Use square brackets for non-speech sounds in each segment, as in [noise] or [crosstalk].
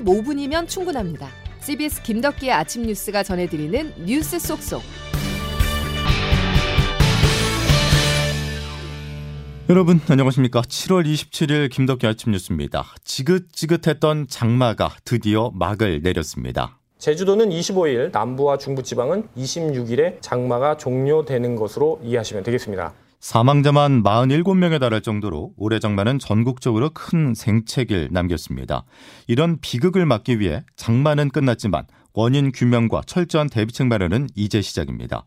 15분이면 충분합니다. CBS 김덕기의 아침 뉴스가 전해드리는 뉴스 속속. 여러분 안녕하십니까? 7월 27일 김덕기 아침 뉴스입니다. 지긋지긋했던 장마가 드디어 막을 내렸습니다. 제주도는 25일, 남부와 중부지방은 26일에 장마가 종료되는 것으로 이해하시면 되겠습니다. 사망자만 47명에 달할 정도로 올해 장마는 전국적으로 큰 생채기를 남겼습니다. 이런 비극을 막기 위해 장마는 끝났지만 원인 규명과 철저한 대비책 마련은 이제 시작입니다.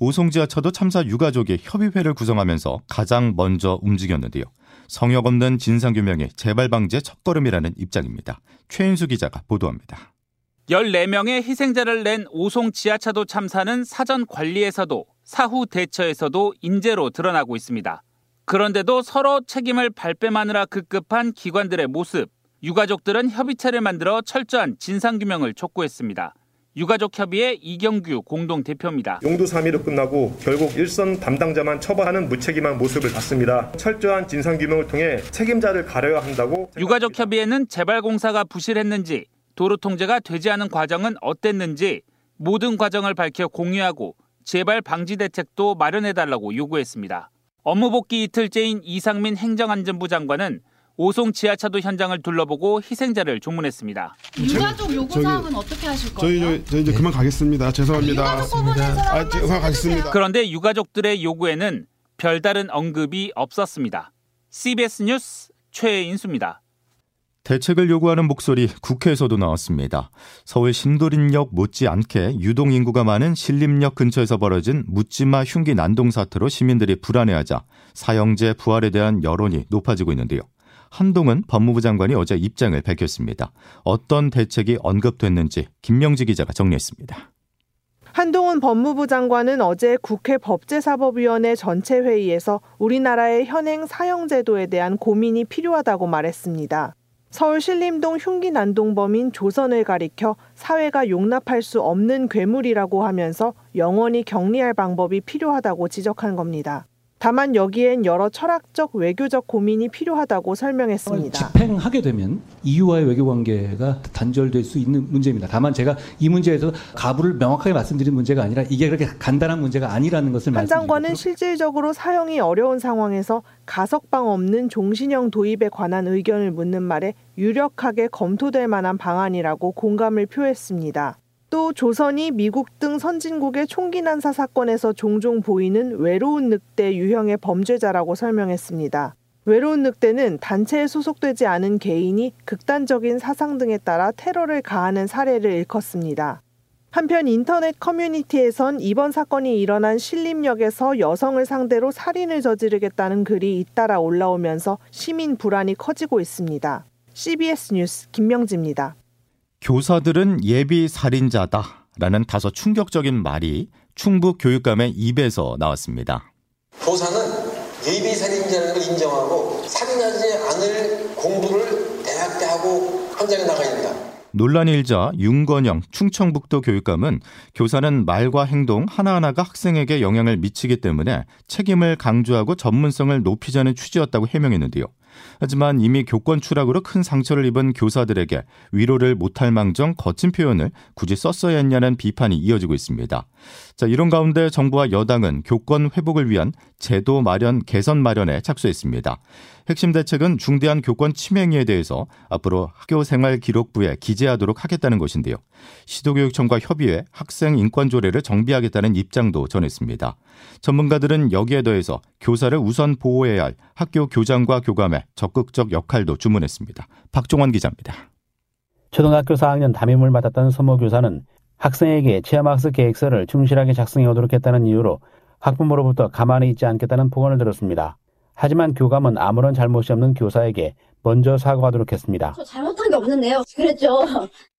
오송지하철도 참사 유가족이 협의회를 구성하면서 가장 먼저 움직였는데요. 성역 없는 진상규명이 재발 방지의 첫걸음이라는 입장입니다. 최인수 기자가 보도합니다. 14명의 희생자를 낸 오송 지하차도 참사는 사전 관리에서도 사후 대처에서도 인재로 드러나고 있습니다. 그런데도 서로 책임을 발뺌하느라 급급한 기관들의 모습, 유가족들은 협의체를 만들어 철저한 진상규명을 촉구했습니다. 유가족협의회 이경규 공동대표입니다. 용도 3위로 끝나고 결국 일선 담당자만 처벌하는 무책임한 모습을 봤습니다. 철저한 진상규명을 통해 책임자를 가려야 한다고 유가족협의회는 재발공사가 부실했는지 도로 통제가 되지 않은 과정은 어땠는지 모든 과정을 밝혀 공유하고 재발 방지 대책도 마련해달라고 요구했습니다. 업무 복귀 이틀째인 이상민 행정안전부 장관은 오송 지하차도 현장을 둘러보고 희생자를 조문했습니다. 유가족 요구 사항은 어떻게 하실 거예요? 저희 저, 저 이제 그만 가겠습니다. 죄송합니다. 아, 그만 가겠습니다. 그런데 유가족들의 요구에는 별다른 언급이 없었습니다. CBS 뉴스 최인수입니다. 대책을 요구하는 목소리 국회에서도 나왔습니다. 서울 신도림역 못지않게 유동 인구가 많은 신림역 근처에서 벌어진 묻지마 흉기 난동 사태로 시민들이 불안해하자 사형제 부활에 대한 여론이 높아지고 있는데요. 한동훈 법무부 장관이 어제 입장을 밝혔습니다. 어떤 대책이 언급됐는지 김명지 기자가 정리했습니다. 한동훈 법무부 장관은 어제 국회 법제사법위원회 전체 회의에서 우리나라의 현행 사형제도에 대한 고민이 필요하다고 말했습니다. 서울 신림동 흉기 난동범인 조선을 가리켜 사회가 용납할 수 없는 괴물이라고 하면서 영원히 격리할 방법이 필요하다고 지적한 겁니다. 다만 여기엔 여러 철학적 외교적 고민이 필요하다고 설명했습니다. 집행하게 되면 EU와의 외교 관계가 단절될 수 있는 문제입니다. 다만 제가 이 문제에서 가부를 명확하게 말씀드린 문제가 아니라 이게 그렇게 간단한 문제가 아니라는 것을 한 장관은 실질적으로 사형이 어려운 상황에서 가석방 없는 종신형 도입에 관한 의견을 묻는 말에 유력하게 검토될 만한 방안이라고 공감을 표했습니다. 또 조선이 미국 등 선진국의 총기 난사 사건에서 종종 보이는 외로운 늑대 유형의 범죄자라고 설명했습니다. 외로운 늑대는 단체에 소속되지 않은 개인이 극단적인 사상 등에 따라 테러를 가하는 사례를 일컫습니다. 한편 인터넷 커뮤니티에선 이번 사건이 일어난 신림역에서 여성을 상대로 살인을 저지르겠다는 글이 잇따라 올라오면서 시민 불안이 커지고 있습니다. CBS 뉴스 김명지입니다. 교사들은 예비 살인자다라는 다소 충격적인 말이 충북 교육감의 입에서 나왔습니다. 교사는 예비 살인자라는 걸 인정하고 살인하지 않을 공부를 대학 때 하고 현장에 나가야 된다. 논란이 일자 윤건영 충청북도 교육감은 교사는 말과 행동 하나하나가 학생에게 영향을 미치기 때문에 책임을 강조하고 전문성을 높이자는 취지였다고 해명했는데요. 하지만 이미 교권 추락으로 큰 상처를 입은 교사들에게 위로를 못할 망정 거친 표현을 굳이 썼어야 했냐는 비판이 이어지고 있습니다. 자, 이런 가운데 정부와 여당은 교권 회복을 위한 제도 마련, 개선 마련에 착수했습니다. 핵심 대책은 중대한 교권 침해 행위에 대해서 앞으로 학교 생활 기록부에 기재하도록 하겠다는 것인데요. 시도교육청과 협의해 학생 인권 조례를 정비하겠다는 입장도 전했습니다. 전문가들은 여기에 더해서 교사를 우선 보호해야 할 학교 교장과 교감의 적극적 역할도 주문했습니다. 박종원 기자입니다. 초등학교 4학년 담임을 맡았던 서모 교사는 학생에게 체험학습 계획서를 충실하게 작성해 오도록 했다는 이유로 학부모로부터 가만히 있지 않겠다는 폭언을 들었습니다. 하지만 교감은 아무런 잘못이 없는 교사에게 먼저 사과하도록 했습니다. 저 잘못한 게 없는데요. [laughs] 그랬죠.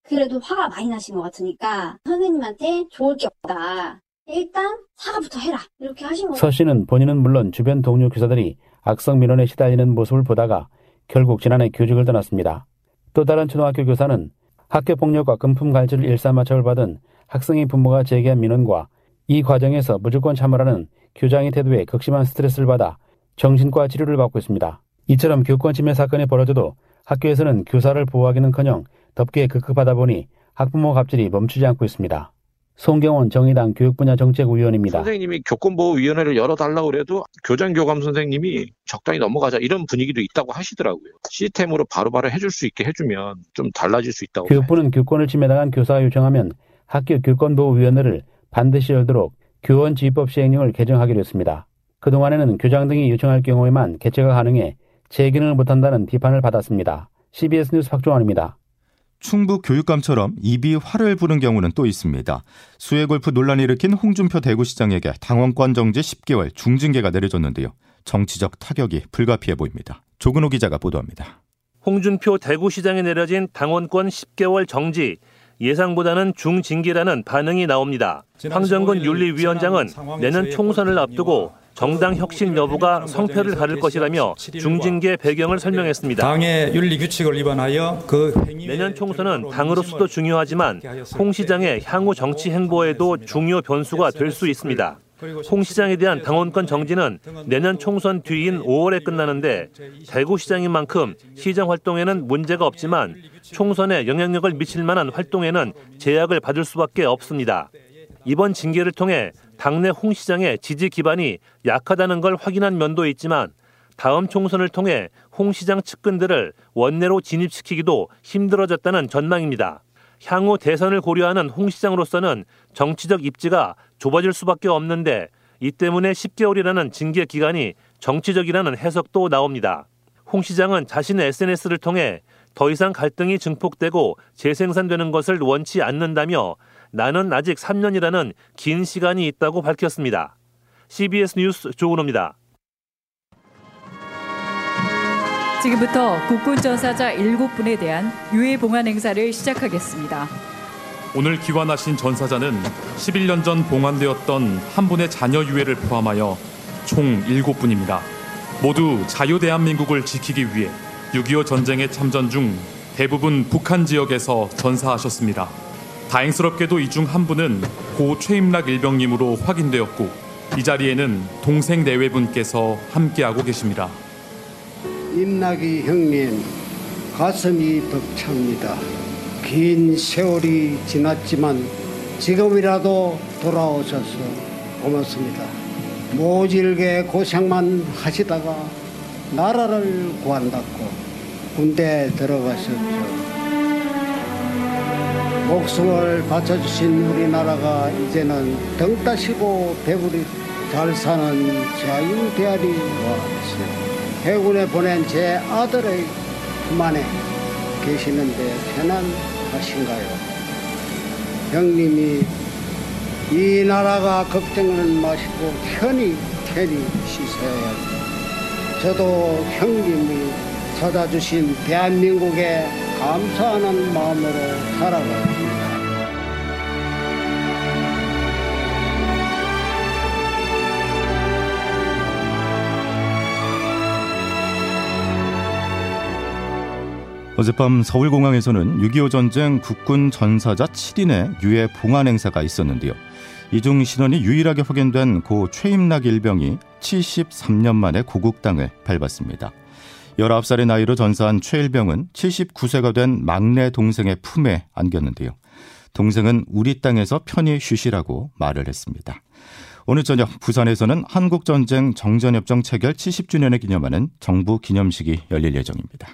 그래도 화가 많이 나신 것 같으니까 선생님한테 좋을 게 없다. 일단 사과부터 해라. 이렇게 하신 거예요. 서 씨는 본인은 물론 주변 동료 교사들이 악성 민원에 시달리는 모습을 보다가 결국 지난해 교직을 떠났습니다. 또 다른 초등학교 교사는 학교 폭력과 금품 갈취를 일삼아 처벌 받은 학생의 부모가 제기한 민원과 이 과정에서 무조건 참으라는 교장의 태도에 극심한 스트레스를 받아 정신과 치료를 받고 있습니다. 이처럼 교권 침해 사건이 벌어져도 학교에서는 교사를 보호하기는커녕 덥기에 급급하다 보니 학부모 갑질이 멈추지 않고 있습니다. 송경원 정의당 교육분야 정책위원입니다. 선생님이 교권보호위원회를 열어달라고 그래도 교장교감 선생님이 적당히 넘어가자 이런 분위기도 있다고 하시더라고요. 시스템으로 바로바로 해줄 수 있게 해주면 좀 달라질 수 있다고. 교육부는 교권을 침해당한 교사가 요청하면 학교 교권보호위원회를 반드시 열도록 교원 지휘법 시행령을 개정하기로 했습니다. 그동안에는 교장 등이 요청할 경우에만 개최가 가능해 재기능을 못한다는 비판을 받았습니다. CBS 뉴스 박종환입니다. 충북 교육감처럼 입이 화를 부는 경우는 또 있습니다. 수해 골프 논란을 일으킨 홍준표 대구시장에게 당원권 정지 10개월 중징계가 내려졌는데요. 정치적 타격이 불가피해 보입니다. 조근호 기자가 보도합니다. 홍준표 대구시장에 내려진 당원권 10개월 정지, 예상보다는 중징계라는 반응이 나옵니다. 황정근 윤리위원장은 내년 총선을 앞두고 정당 혁신 여부가 성패를 가를 것이라며 중징계 배경을 설명했습니다. 당의 윤리 규칙을 위반하여 그 내년 총선은 당으로서도 중요하지만 홍 시장의 향후 정치 행보에도 중요 변수가 될 수 있습니다. 홍 시장에 대한 당원권 정지는 내년 총선 뒤인 5월에 끝나는데 대구시장인 만큼 시장 활동에는 문제가 없지만 총선에 영향력을 미칠 만한 활동에는 제약을 받을 수밖에 없습니다. 이번 징계를 통해 당내 홍 시장의 지지 기반이 약하다는 걸 확인한 면도 있지만 다음 총선을 통해 홍 시장 측근들을 원내로 진입시키기도 힘들어졌다는 전망입니다. 향후 대선을 고려하는 홍 시장으로서는 정치적 입지가 좁아질 수밖에 없는데 이 때문에 10개월이라는 징계 기간이 정치적이라는 해석도 나옵니다. 홍 시장은 자신의 SNS를 통해 더 이상 갈등이 증폭되고 재생산되는 것을 원치 않는다며 나는 아직 3년이라는 긴 시간이 있다고 밝혔습니다. CBS 뉴스 조은호입니다. 지금부터 국군 전사자 7분에 대한 유해 봉환 행사를 시작하겠습니다. 오늘 귀환하신 전사자는 11년 전 봉환되었던 한 분의 자녀 유해를 포함하여 총 7분입니다. 모두 자유 대한민국을 지키기 위해 6.25 전쟁에 참전 중 대부분 북한 지역에서 전사하셨습니다. 다행스럽게도 이 중 한 분은 고 최임락 일병님으로 확인되었고 이 자리에는 동생 내외 분께서 함께하고 계십니다. 임락이 형님 가슴이 벅찹니다. 긴 세월이 지났지만 지금이라도 돌아오셔서 고맙습니다. 모질게 고생만 하시다가 나라를 구한다고 군대 들어가셨죠. 목숨을 바쳐주신 우리나라가 이제는 등 따시고 배부리 잘 사는 자유 대아리 왔어요. 해군에 보낸 제 아들의 그만에 계시는데 편안하신가요? 형님이 이 나라가 걱정을 마시고 편히 편히 쉬셔야죠. 저도 형님이 찾아주신 대한민국에 감사하는 마음으로 살아갑니 어젯밤 서울공항에서는 6.25 전쟁 국군 전사자 7인의 유해 봉환 행사가 있었는데요. 이중 신원이 유일하게 확인된 고 최임락 일병이 73년 만에 고국 땅을 밟았습니다. 19살의 나이로 전사한 최일병은 79세가 된 막내 동생의 품에 안겼는데요. 동생은 우리 땅에서 편히 쉬시라고 말을 했습니다. 오늘 저녁 부산에서는 한국전쟁 정전협정 체결 70주년을 기념하는 정부 기념식이 열릴 예정입니다.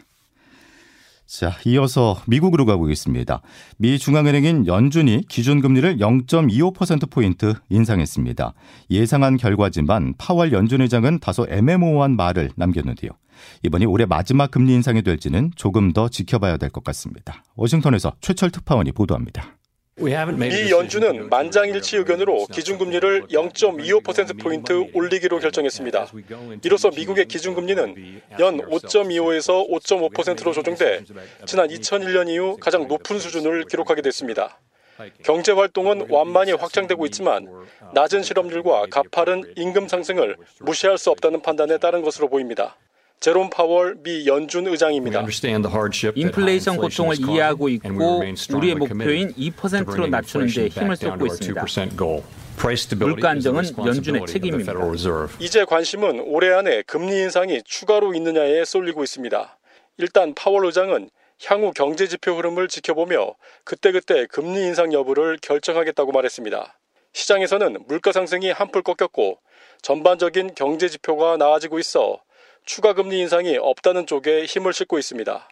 자, 이어서 미국으로 가보겠습니다. 미 중앙은행인 연준이 기준금리를 0.25%포인트 인상했습니다. 예상한 결과지만 파월 연준 의장은 다소 애매모호한 말을 남겼는데요. 이번이 올해 마지막 금리 인상이 될지는 조금 더 지켜봐야 될 것 같습니다. 워싱턴에서 최철 특파원이 보도합니다. 미 연준은 만장일치 의견으로 기준금리를 0.25%포인트 올리기로 결정했습니다. 이로써 미국의 기준금리는 연 5.25에서 5.5%로 조정돼 지난 2001년 이후 가장 높은 수준을 기록하게 됐습니다. 경제 활동은 완만히 확장되고 있지만 낮은 실업률과 가파른 임금 상승을 무시할 수 없다는 판단에 따른 것으로 보입니다. 제롬 파월 미 연준 의장입니다. 인플레이션 고통을 이해하고 있고 우리의 목표인 2%로 낮추는 데 힘을 쏟고 있습니다. 물가 안정은 연준의 책임입니다. 이제 관심은 올해 안에 금리 인상이 추가로 있느냐에 쏠리고 있습니다. 일단 파월 의장은 향후 경제 지표 흐름을 지켜보며 그때그때 금리 인상 여부를 결정하겠다고 말했습니다. 시장에서는 물가 상승이 한풀 꺾였고 전반적인 경제 지표가 나아지고 있어 추가 금리 인상이 없다는 쪽에 힘을 싣고 있습니다.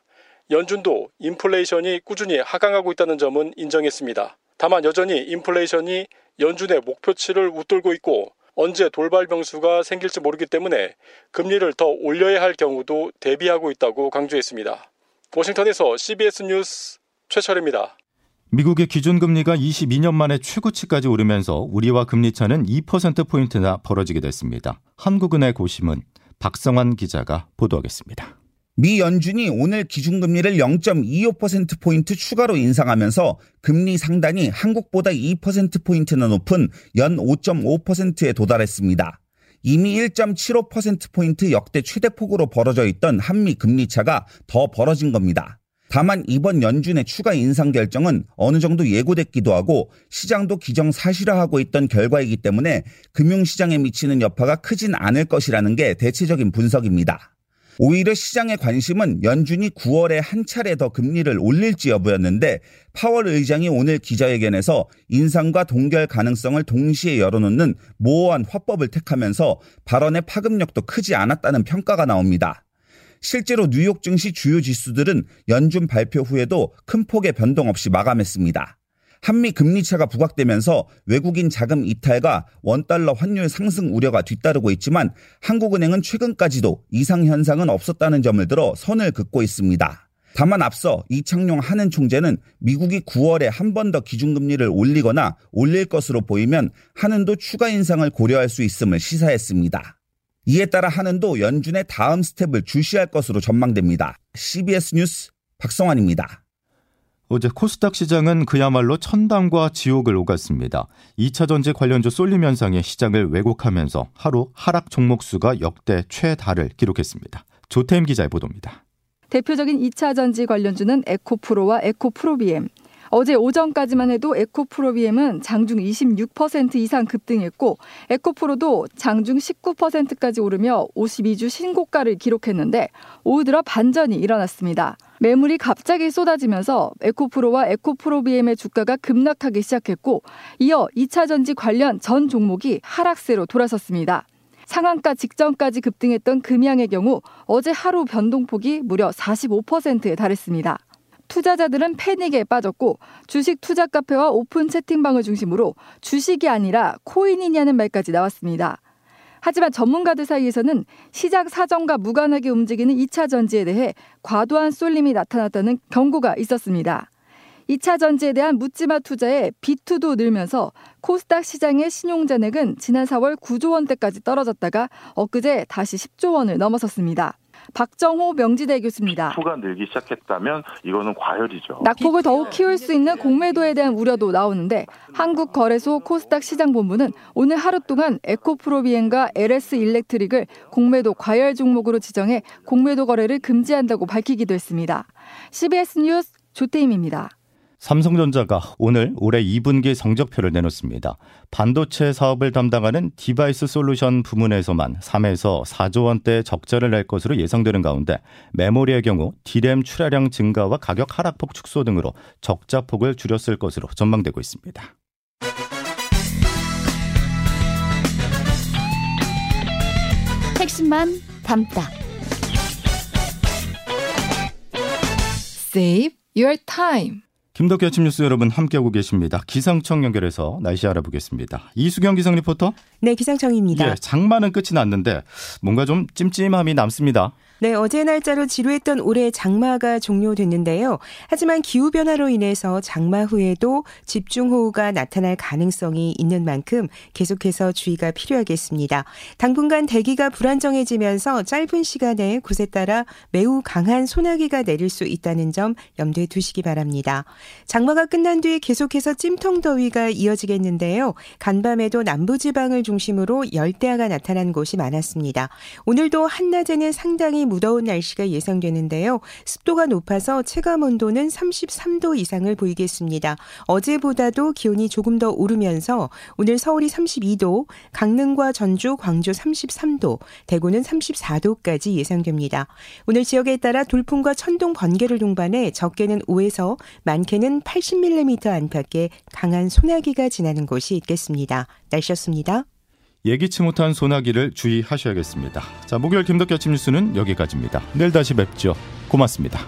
연준도 인플레이션이 꾸준히 하강하고 있다는 점은 인정했습니다. 다만 여전히 인플레이션이 연준의 목표치를 웃돌고 있고 언제 돌발 병수가 생길지 모르기 때문에 금리를 더 올려야 할 경우도 대비하고 있다고 강조했습니다. 워싱턴에서 CBS 뉴스 최철입니다. 미국의 기준금리가 22년 만에 최고치까지 오르면서 우리와 금리 차는 2%포인트나 벌어지게 됐습니다. 한국은행 고심은 박성환 기자가 보도하겠습니다. 미 연준이 오늘 기준금리를 0.25%포인트 추가로 인상하면서 금리 상단이 한국보다 2%포인트나 높은 연 5.5%에 도달했습니다. 이미 1.75%포인트 역대 최대폭으로 벌어져 있던 한미 금리 차가 더 벌어진 겁니다. 다만 이번 연준의 추가 인상 결정은 어느 정도 예고됐기도 하고 시장도 기정사실화하고 있던 결과이기 때문에 금융시장에 미치는 여파가 크진 않을 것이라는 게 대체적인 분석입니다. 오히려 시장의 관심은 연준이 9월에 한 차례 더 금리를 올릴지 여부였는데 파월 의장이 오늘 기자회견에서 인상과 동결 가능성을 동시에 열어놓는 모호한 화법을 택하면서 발언의 파급력도 크지 않았다는 평가가 나옵니다. 실제로 뉴욕 증시 주요 지수들은 연준 발표 후에도 큰 폭의 변동 없이 마감했습니다. 한미 금리차가 부각되면서 외국인 자금 이탈과 원달러 환율 상승 우려가 뒤따르고 있지만 한국은행은 최근까지도 이상 현상은 없었다는 점을 들어 선을 긋고 있습니다. 다만 앞서 이창용 한은 총재는 미국이 9월에 한 번 더 기준금리를 올리거나 올릴 것으로 보이면 한은도 추가 인상을 고려할 수 있음을 시사했습니다. 이에 따라 한은도 연준의 다음 스텝을 주시할 것으로 전망됩니다. CBS 뉴스 박성환입니다. 어제 코스닥 시장은 그야말로 천당과 지옥을 오갔습니다. 2차 전지 관련주 쏠림 현상에 시장을 왜곡하면서 하루 하락 종목 수가 역대 최다를 기록했습니다. 조태임 기자의 보도입니다. 대표적인 2차 전지 관련주는 에코프로와 에코프로비엠, 어제 오전까지만 해도 에코프로비엠은 장중 26% 이상 급등했고 에코프로도 장중 19%까지 오르며 52주 신고가를 기록했는데 오후 들어 반전이 일어났습니다. 매물이 갑자기 쏟아지면서 에코프로와 에코프로비엠의 주가가 급락하기 시작했고 이어 2차 전지 관련 전 종목이 하락세로 돌아섰습니다. 상한가 직전까지 급등했던 금양의 경우 어제 하루 변동폭이 무려 45%에 달했습니다. 투자자들은 패닉에 빠졌고 주식 투자 카페와 오픈 채팅방을 중심으로 주식이 아니라 코인이냐는 말까지 나왔습니다. 하지만 전문가들 사이에서는 시장 사정과 무관하게 움직이는 2차 전지에 대해 과도한 쏠림이 나타났다는 경고가 있었습니다. 2차 전지에 대한 묻지마 투자에 비투도 늘면서 코스닥 시장의 신용 잔액은 지난 4월 9조 원대까지 떨어졌다가 엊그제 다시 10조 원을 넘어섰습니다. 박정호 명지대 교수입니다. 투가 늘기 시작했다면 이거는 과열이죠. 낙폭을 더욱 키울 수 있는 공매도에 대한 우려도 나오는데 한국거래소 코스닥 시장본부는 오늘 하루 동안 에코프로비엠과 LS 일렉트릭을 공매도 과열 종목으로 지정해 공매도 거래를 금지한다고 밝히기도 했습니다. CBS 뉴스 조태임입니다. 삼성전자가 오늘 올해 2분기 성적표를 내놓습니다. 반도체 사업을 담당하는 디바이스 솔루션 부문에서만 3에서 4조 원대 적자를 낼 것으로 예상되는 가운데 메모리의 경우 디램 출하량 증가와 가격 하락폭 축소 등으로 적자 폭을 줄였을 것으로 전망되고 있습니다. 핵심만 담다. Save your time. 김덕기 아침 뉴스 여러분 함께하고 계십니다. 기상청 연결해서 날씨 알아보겠습니다. 이수경 기상 리포터. 네, 기상청입니다. 예, 장마는 끝이 났는데 뭔가 좀 찜찜함이 남습니다. 네, 어제 날짜로 지루했던 올해 장마가 종료됐는데요. 하지만 기후변화로 인해서 장마 후에도 집중호우가 나타날 가능성이 있는 만큼 계속해서 주의가 필요하겠습니다. 당분간 대기가 불안정해지면서 짧은 시간에 곳에 따라 매우 강한 소나기가 내릴 수 있다는 점 염두에 두시기 바랍니다. 장마가 끝난 뒤에 계속해서 찜통더위가 이어지겠는데요. 간밤에도 남부지방을 중심으로 열대야가 나타난 곳이 많았습니다. 오늘도 한낮에는 상당히 무더운 날씨가 예상되는데요. 습도가 높아서 체감 온도는 33도 이상을 보이겠습니다. 어제보다도 기온이 조금 더 오르면서 오늘 서울이 32도, 강릉과 전주, 광주 33도, 대구는 34도까지 예상됩니다. 오늘 지역에 따라 돌풍과 천둥, 번개를 동반해 적게는 5에서 많게는 80mm 안팎의 강한 소나기가 지나는 곳이 있겠습니다. 날씨였습니다. 예기치 못한 소나기를 주의하셔야겠습니다. 자, 목요일 김덕기 아침 뉴스는 여기까지입니다. 내일 다시 뵙죠. 고맙습니다.